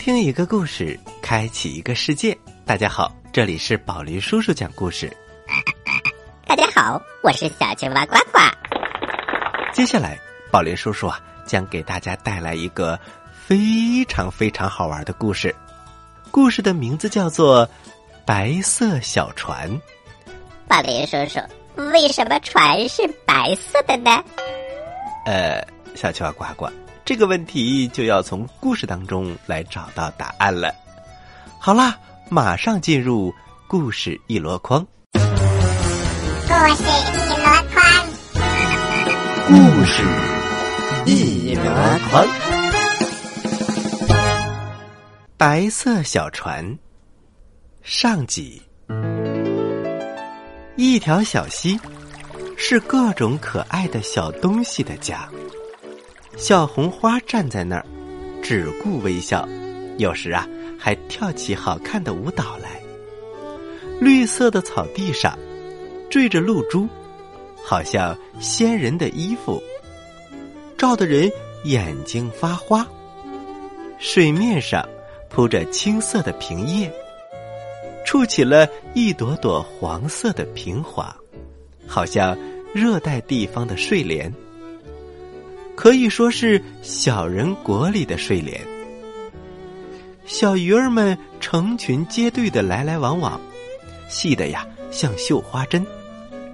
倾听一个故事，开启一个世界。大家好，这里是宝林叔叔讲故事。大家好，我是小青蛙呱呱。接下来，宝林叔叔啊，将给大家带来一个非常非常好玩的故事。故事的名字叫做《白色小船》。宝林叔叔，为什么船是白色的呢？呃，小青蛙呱呱。这个问题就要从故事当中来找到答案了。好啦，马上进入故事一箩筐。故事一箩筐，故事一箩筐。白色小船上集。一条小溪，是各种可爱的小东西的家。小红花站在那儿，只顾微笑，有时啊还跳起好看的舞蹈来。绿色的草地上，缀着露珠，好像仙人的衣服，照得人眼睛发花。水面上铺着青色的萍叶，触起了一朵朵黄色的萍花，好像热带地方的睡莲。可以说是小人国里的睡莲。小鱼儿们成群结队的来来往往，细的呀像绣花针，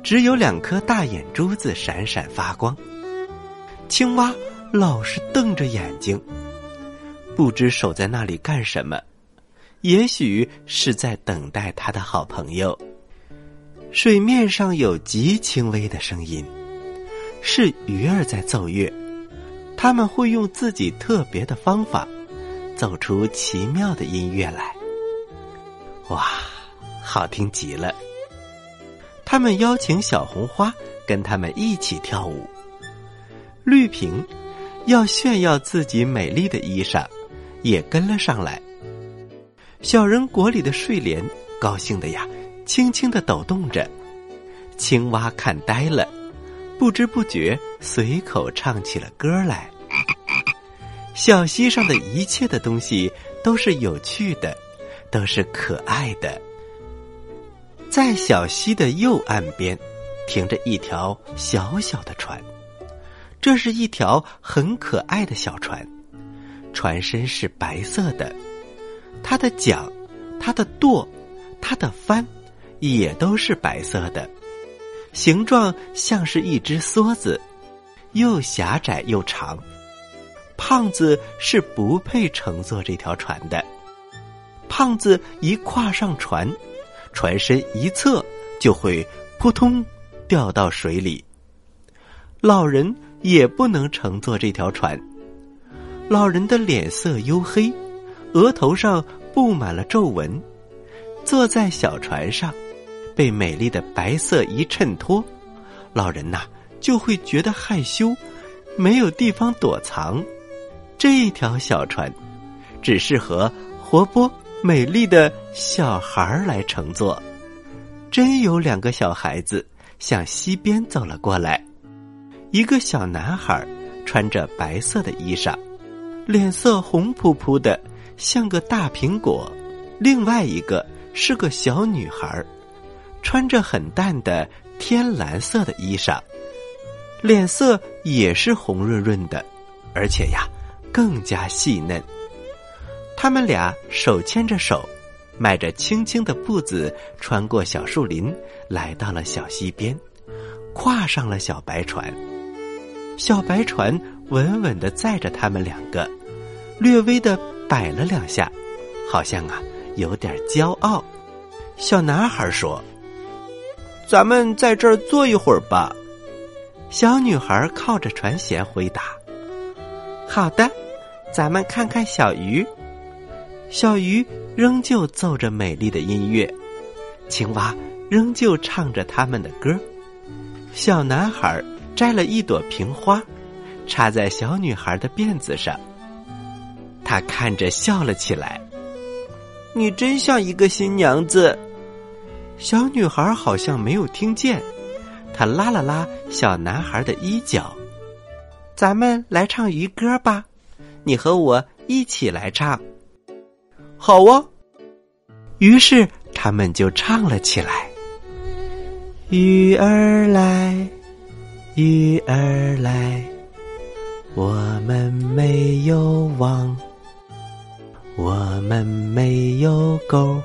只有两颗大眼珠子闪闪发光。青蛙老是瞪着眼睛，不知守在那里干什么，也许是在等待他的好朋友。水面上有极轻微的声音，是鱼儿在奏乐。他们会用自己特别的方法，奏出奇妙的音乐来。哇，好听极了！他们邀请小红花跟他们一起跳舞。绿萍要炫耀自己美丽的衣裳，也跟了上来。小人国里的睡莲高兴的呀，轻轻的抖动着。青蛙看呆了。不知不觉，随口唱起了歌来。小溪上的一切的东西都是有趣的，都是可爱的。在小溪的右岸边，停着一条小小的船。这是一条很可爱的小船，船身是白色的，它的桨、它的舵、它的帆，也都是白色的。形状像是一只梭子，又狭窄又长。胖子是不配乘坐这条船的。胖子一跨上船，船身一侧就会扑通掉到水里。老人也不能乘坐这条船。老人的脸色黝黑，额头上布满了皱纹，坐在小船上。被美丽的白色一衬托，老人呐就会觉得害羞，没有地方躲藏。这条小船只适合活泼美丽的小孩来乘坐。真有两个小孩子向溪边走了过来，一个小男孩穿着白色的衣裳，脸色红扑扑的，像个大苹果；另外一个是个小女孩。穿着很淡的天蓝色的衣裳，脸色也是红润润的，而且呀，更加细嫩。他们俩手牵着手，迈着轻轻的步子，穿过小树林，来到了小溪边，跨上了小白船。小白船稳稳的载着他们两个，略微的摆了两下，好像啊有点骄傲。小男孩说。咱们在这儿坐一会儿吧。小女孩靠着船舷回答：“好的，咱们看看小鱼。”小鱼仍旧奏着美丽的音乐，青蛙仍旧唱着他们的歌。小男孩摘了一朵瓶花，插在小女孩的辫子上。他看着笑了起来：“你真像一个新娘子。”小女孩好像没有听见，他拉了拉小男孩的衣角，咱们来唱渔歌吧，你和我一起来唱。好啊。于是他们就唱了起来：“鱼儿来，鱼儿来，我们没有网，我们没有钩，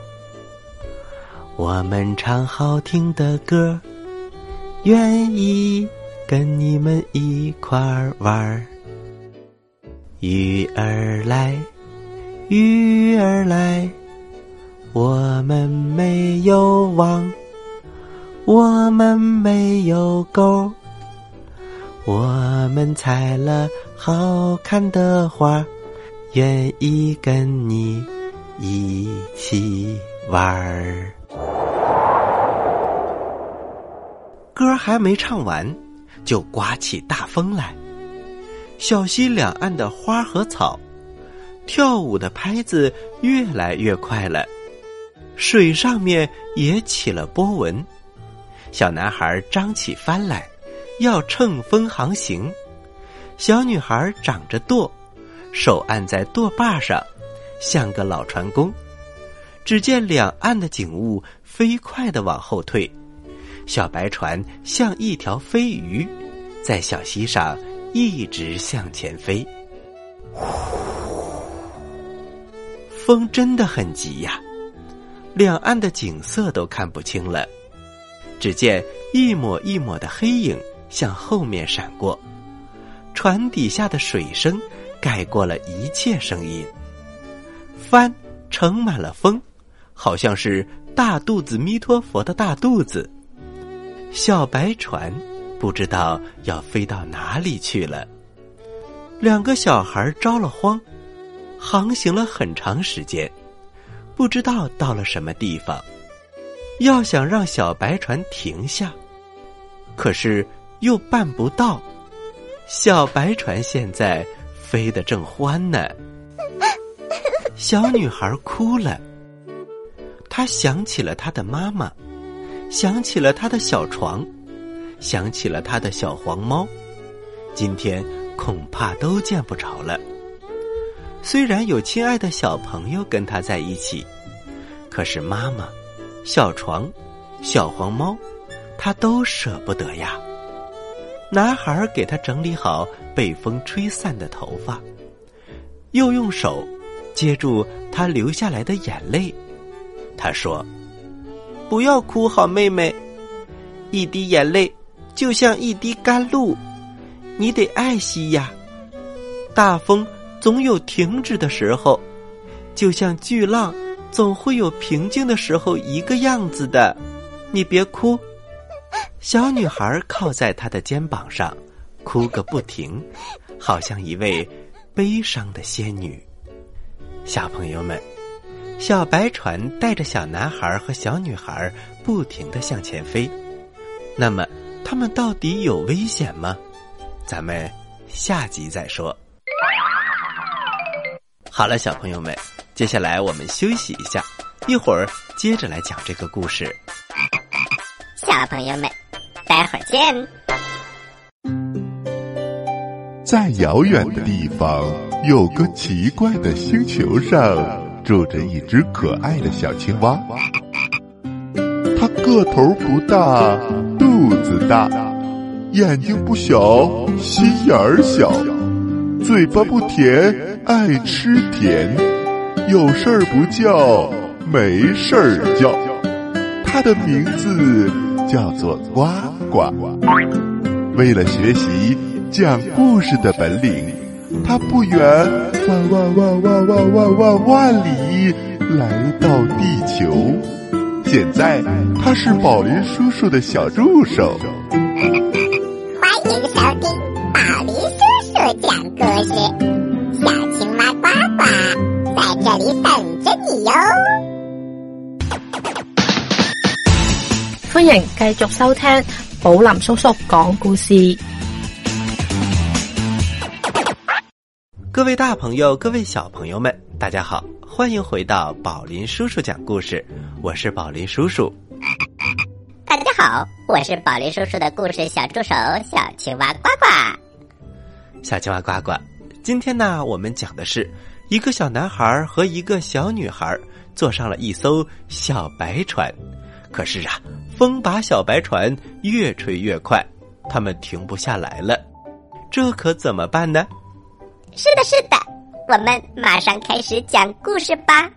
我们唱好听的歌，愿意跟你们一块儿玩儿。鱼儿来，鱼儿来。”我们没有网，我们没有钩，我们采了好看的花，愿意跟你一起玩儿。歌还没唱完，就刮起大风来，小溪两岸的花和草，跳舞的拍子越来越快了。水上面也起了波纹，小男孩张起帆来，要乘风航行；小女孩掌着舵，手按在舵把上，像个老船工。只见两岸的景物飞快的往后退，小白船像一条飞鱼，在小溪上一直向前飞。风真的很急呀！两岸的景色都看不清了，只见一抹一抹的黑影向后面闪过，船底下的水声盖过了一切声音。帆盛满了风，好像是大肚子弥陀佛的大肚子。小白船不知道要飞到哪里去了。两个小孩着了慌，航行了很长时间。不知道到了什么地方，要想让小白船停下，可是又办不到。小白船现在飞得正欢呢。小女孩哭了，她想起了她的妈妈，想起了他的小床，想起了他的小黄猫，今天恐怕都见不着了。虽然有亲爱的小朋友跟他在一起，可是妈妈、小床、小黄猫，他都舍不得呀。男孩给他整理好被风吹散的头发，又用手接住他流下来的眼泪。他说：“不要哭，好妹妹，一滴眼泪就像一滴甘露，你得爱惜呀。大风。”总有停止的时候，就像巨浪总会有平静的时候一个样子的。你别哭，小女孩靠在他的肩膀上，哭个不停，好像一位悲伤的仙女。小朋友们，小白船带着小男孩和小女孩不停的向前飞。那么，他们到底有危险吗？咱们下集再说。好了，小朋友们，接下来我们休息一下，一会儿接着来讲这个故事。小朋友们，待会儿见。在遥远的地方，有个奇怪的星球上，住着一只可爱的小青蛙。它个头不大，肚子大，眼睛不小，心眼儿小，嘴巴不甜。爱吃甜，有事儿不叫，没事儿叫。它的名字叫做呱呱。为了学习讲故事的本领，它不远万万万万万万万万里来到地球。现在他是宝林叔叔的小助手。欢迎收听宝林叔叔讲故事。小青蛙呱呱在这里等着你哟！欢迎继续收听宝林叔叔讲故事。各位大朋友，各位小朋友们，大家好，欢迎回到宝林叔叔讲故事。我是宝林叔叔。大家好，我是宝林叔叔的故事小助手小青蛙呱呱。小青蛙呱呱，今天呢，我们讲的是。一个小男孩和一个小女孩坐上了一艘小白船。可是啊，风把小白船越吹越快，他们停不下来了。这可怎么办呢？是的，是的，我们马上开始讲故事吧。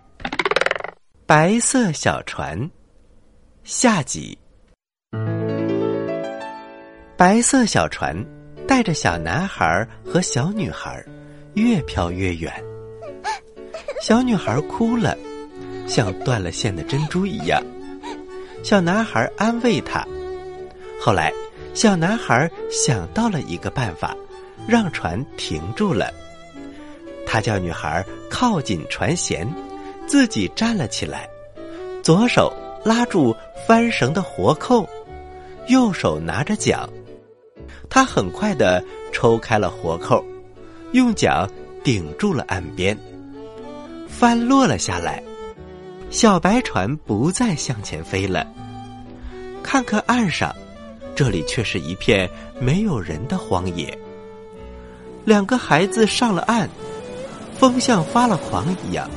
白色小船，下集。白色小船带着小男孩和小女孩越飘越远。小女孩哭了，像断了线的珍珠一样。小男孩安慰她。后来，小男孩想到了一个办法，让船停住了。他叫女孩靠近船舷，自己站了起来，左手拉住帆绳的活扣，右手拿着桨。他很快的抽开了活扣，用桨顶住了岸边。帆落了下来，小白船不再向前飞了。看看岸上，这里却是一片没有人的荒野。两个孩子上了岸，风像发了狂一样，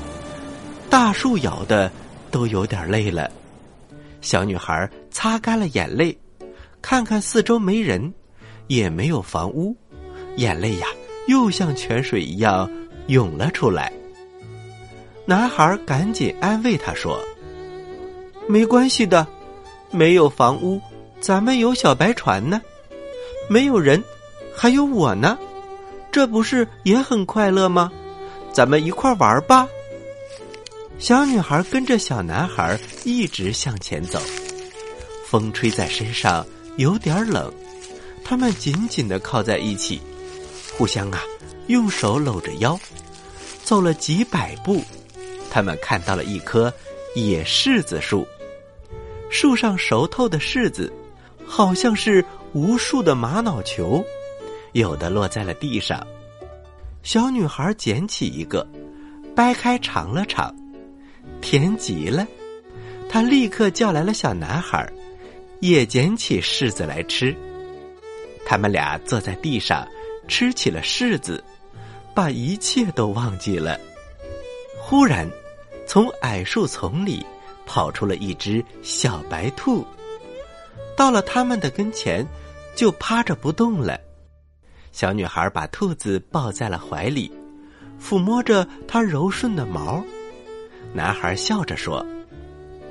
大树摇的都有点累了。小女孩擦干了眼泪，看看四周没人。也没有房屋，眼泪呀，又像泉水一样涌了出来。男孩赶紧安慰他说：“没关系的，没有房屋，咱们有小白船呢；没有人，还有我呢，这不是也很快乐吗？咱们一块玩吧。”小女孩跟着小男孩一直向前走，风吹在身上有点冷。他们紧紧的靠在一起，互相啊用手搂着腰，走了几百步，他们看到了一棵野柿子树，树上熟透的柿子，好像是无数的玛瑙球，有的落在了地上。小女孩捡起一个，掰开尝了尝，甜极了。她立刻叫来了小男孩，也捡起柿子来吃。他们俩坐在地上，吃起了柿子，把一切都忘记了。忽然，从矮树丛里跑出了一只小白兔，到了他们的跟前，就趴着不动了。小女孩把兔子抱在了怀里，抚摸着它柔顺的毛。男孩笑着说：“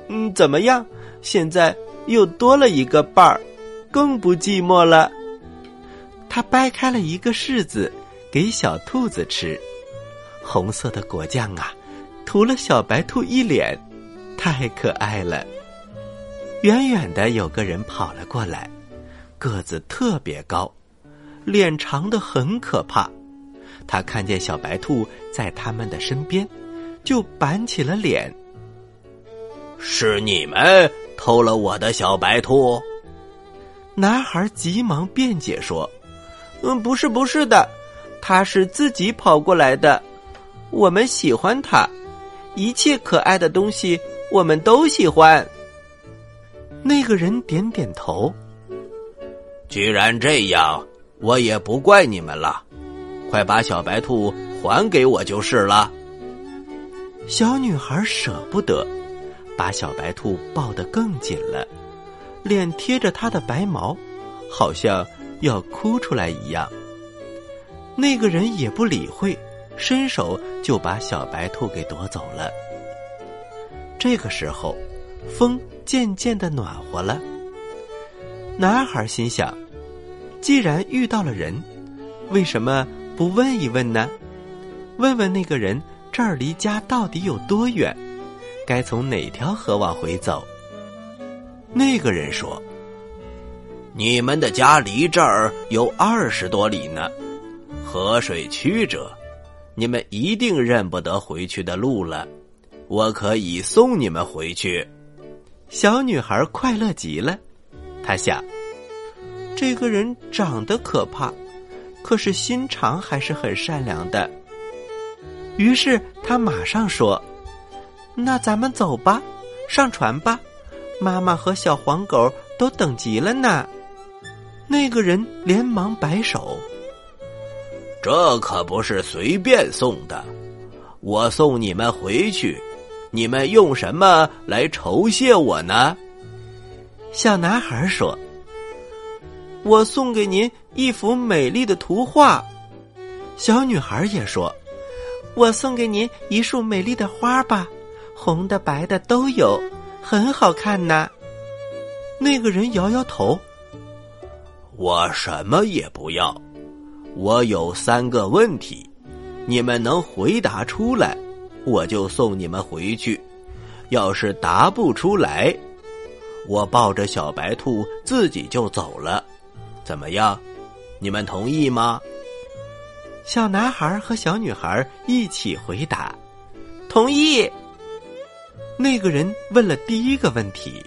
嗯，怎么样？现在又多了一个伴儿，更不寂寞了。”他掰开了一个柿子，给小兔子吃。红色的果酱啊，涂了小白兔一脸，太可爱了。远远的有个人跑了过来，个子特别高，脸长的很可怕。他看见小白兔在他们的身边，就板起了脸。是你们偷了我的小白兔？男孩急忙辩解说。嗯，不是，不是的，他是自己跑过来的。我们喜欢他，一切可爱的东西我们都喜欢。那个人点点头。既然这样，我也不怪你们了。快把小白兔还给我就是了。小女孩舍不得，把小白兔抱得更紧了，脸贴着它的白毛，好像。要哭出来一样，那个人也不理会，伸手就把小白兔给夺走了。这个时候，风渐渐的暖和了。男孩心想：既然遇到了人，为什么不问一问呢？问问那个人这儿离家到底有多远？该从哪条河往回走？那个人说。你们的家离这儿有二十多里呢，河水曲折，你们一定认不得回去的路了。我可以送你们回去。小女孩快乐极了，她想：这个人长得可怕，可是心肠还是很善良的。于是他马上说：“那咱们走吧，上船吧，妈妈和小黄狗都等急了呢。”那个人连忙摆手：“这可不是随便送的，我送你们回去，你们用什么来酬谢我呢？小男孩说：“我送给您一幅美丽的图画。”小女孩也说：“我送给您一束美丽的花吧，红的、白的都有，很好看呢。”那个人摇摇头：“我什么也不要，我有三个问题。”你们能回答出来，我就送你们回去；要是答不出来，我抱着小白兔自己就走了。怎么样？你们同意吗？小男孩和小女孩一起回答：“同意。”那个人问了第一个问题。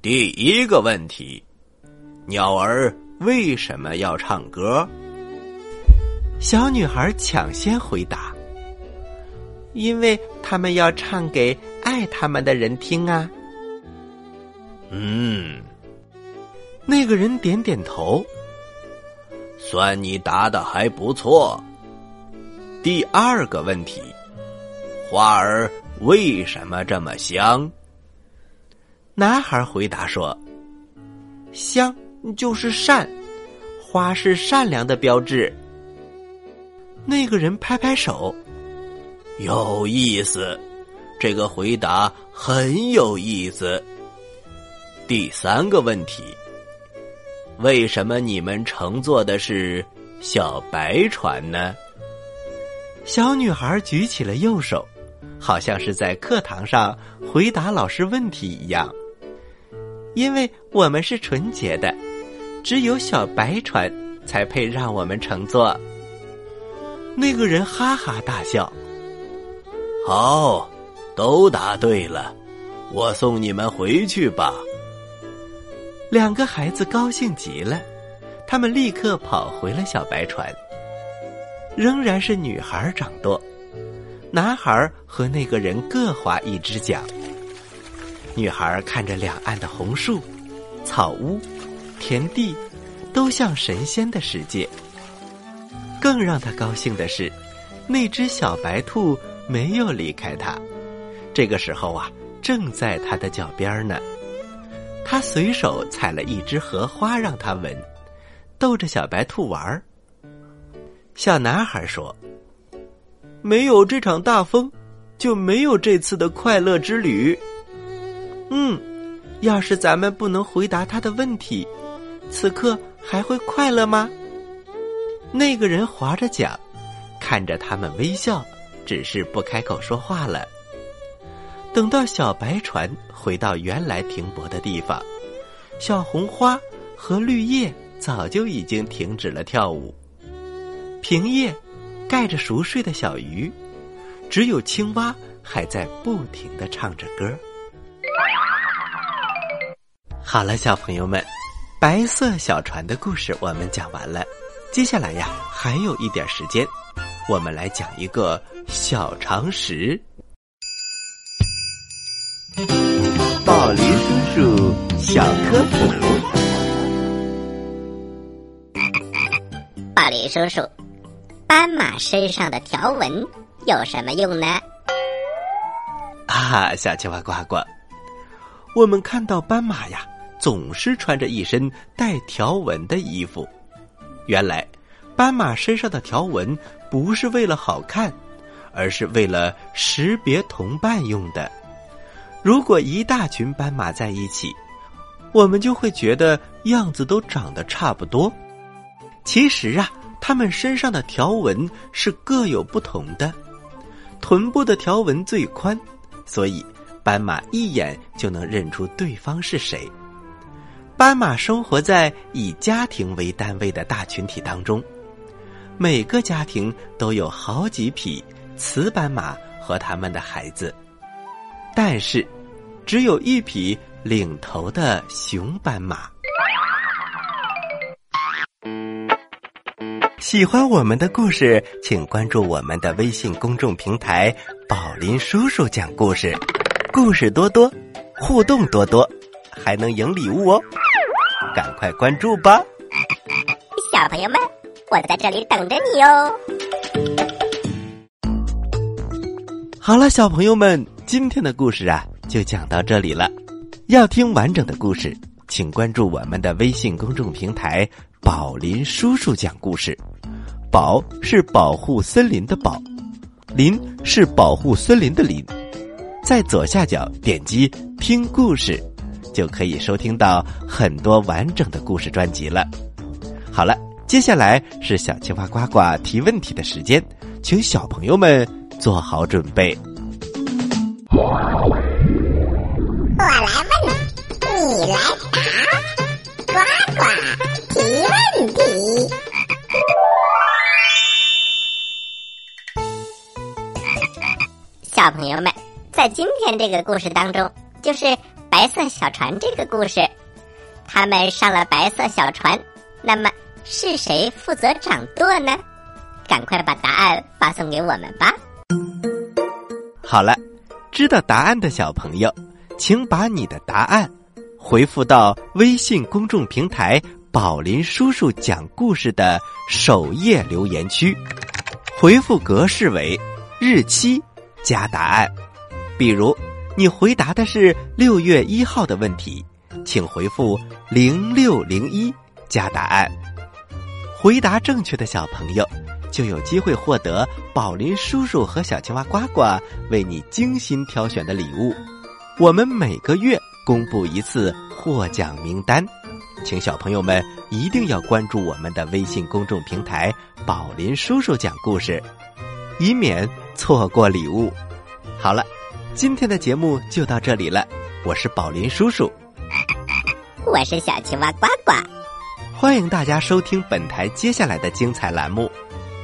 第一个问题：鸟儿为什么要唱歌？小女孩抢先回答：“因为他们要唱给爱他们的人听啊。”嗯，那个人点点头，算你答的还不错。第二个问题：花儿为什么这么香？男孩回答说：“香就是善，花是善良的标志。”那个人拍拍手，有意思，这个回答很有意思。第三个问题：为什么你们乘坐的是小白船呢？小女孩举起了右手，好像是在课堂上回答老师问题一样。因为我们是纯洁的，只有小白船才配让我们乘坐。那个人哈哈大笑。好，都答对了，我送你们回去吧。两个孩子高兴极了，他们立刻跑回了小白船。仍然是女孩掌舵，男孩和那个人各划一只桨。女孩看着两岸的红树、草屋、田地，都像神仙的世界。更让他高兴的是，那只小白兔没有离开他。这个时候啊，正在他的脚边呢。他随手采了一枝荷花让他闻，逗着小白兔玩儿。小男孩说：“没有这场大风，就没有这次的快乐之旅。”嗯，要是咱们不能回答他的问题，此刻还会快乐吗？那个人划着桨，看着他们微笑，只是不开口说话了。等到小白船回到原来停泊的地方，小红花和绿叶早就已经停止了跳舞。平叶盖着熟睡的小鱼，只有青蛙还在不停的唱着歌。好了，小朋友们，白色小船的故事我们讲完了。接下来呀，还有一点时间，我们来讲一个小常识。宝林叔叔小科普，宝林叔叔，斑马身上的条纹有什么用呢？啊，小青蛙呱呱，我们看到斑马呀，总是穿着一身带条纹的衣服。原来，斑马身上的条纹不是为了好看，而是为了识别同伴用的。如果一大群斑马在一起，我们就会觉得样子都长得差不多。其实啊，它们身上的条纹是各有不同的。臀部的条纹最宽，所以斑马一眼就能认出对方是谁。斑马生活在以家庭为单位的大群体当中，每个家庭都有好几匹雌斑马和他们的孩子，但是只有一匹领头的雄斑马。喜欢我们的故事，请关注我们的微信公众平台“宝林叔叔讲故事”，故事多多，互动多多，还能赢礼物哦。赶快关注吧，小朋友们，我在这里等着你哦。好了，小朋友们，今天的故事啊就讲到这里了。要听完整的故事，请关注我们的微信公众平台“宝林叔叔讲故事”。宝是保护森林的宝，林是保护森林的林。在左下角点击听故事，就可以收听到很多完整的故事专辑了。好了，接下来是小青蛙呱呱提问题的时间，请小朋友们做好准备。朋友们，在今天这个故事当中，就是白色小船这个故事，他们上了白色小船，那么是谁负责掌舵呢？赶快把答案发送给我们吧。好了，知道答案的小朋友，请把你的答案回复到微信公众平台“宝林叔叔讲故事”的首页留言区，回复格式为日期加答案。比如，你回答的是六月一号的问题，请回复零六零一加答案。回答正确的小朋友。就有机会获得宝林叔叔和小青蛙呱呱为你精心挑选的礼物。我们每个月公布一次获奖名单，请小朋友们一定要关注我们的微信公众平台“宝林叔叔讲故事”，以免错过礼物。好了，今天的节目就到这里了。我是宝林叔叔，我是小青蛙呱呱，欢迎大家收听本台接下来的精彩栏目。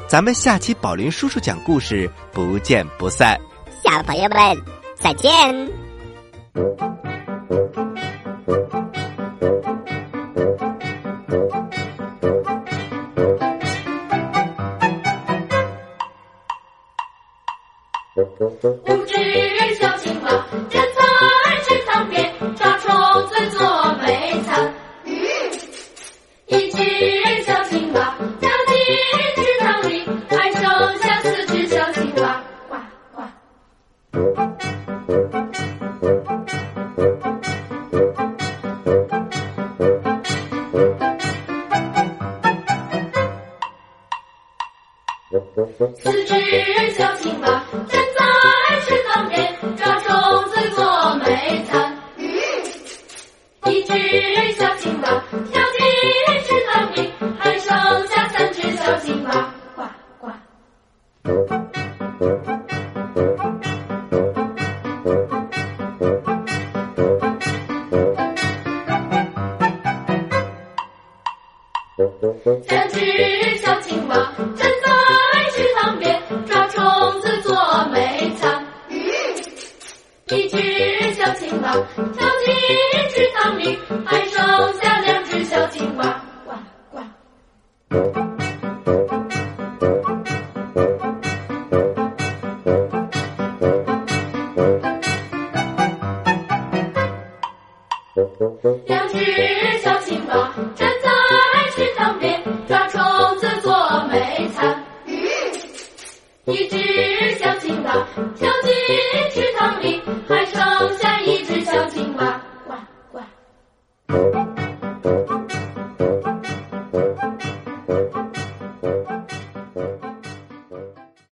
咱们下期宝林叔叔讲故事，不见不散。小朋友们，再见。Okay.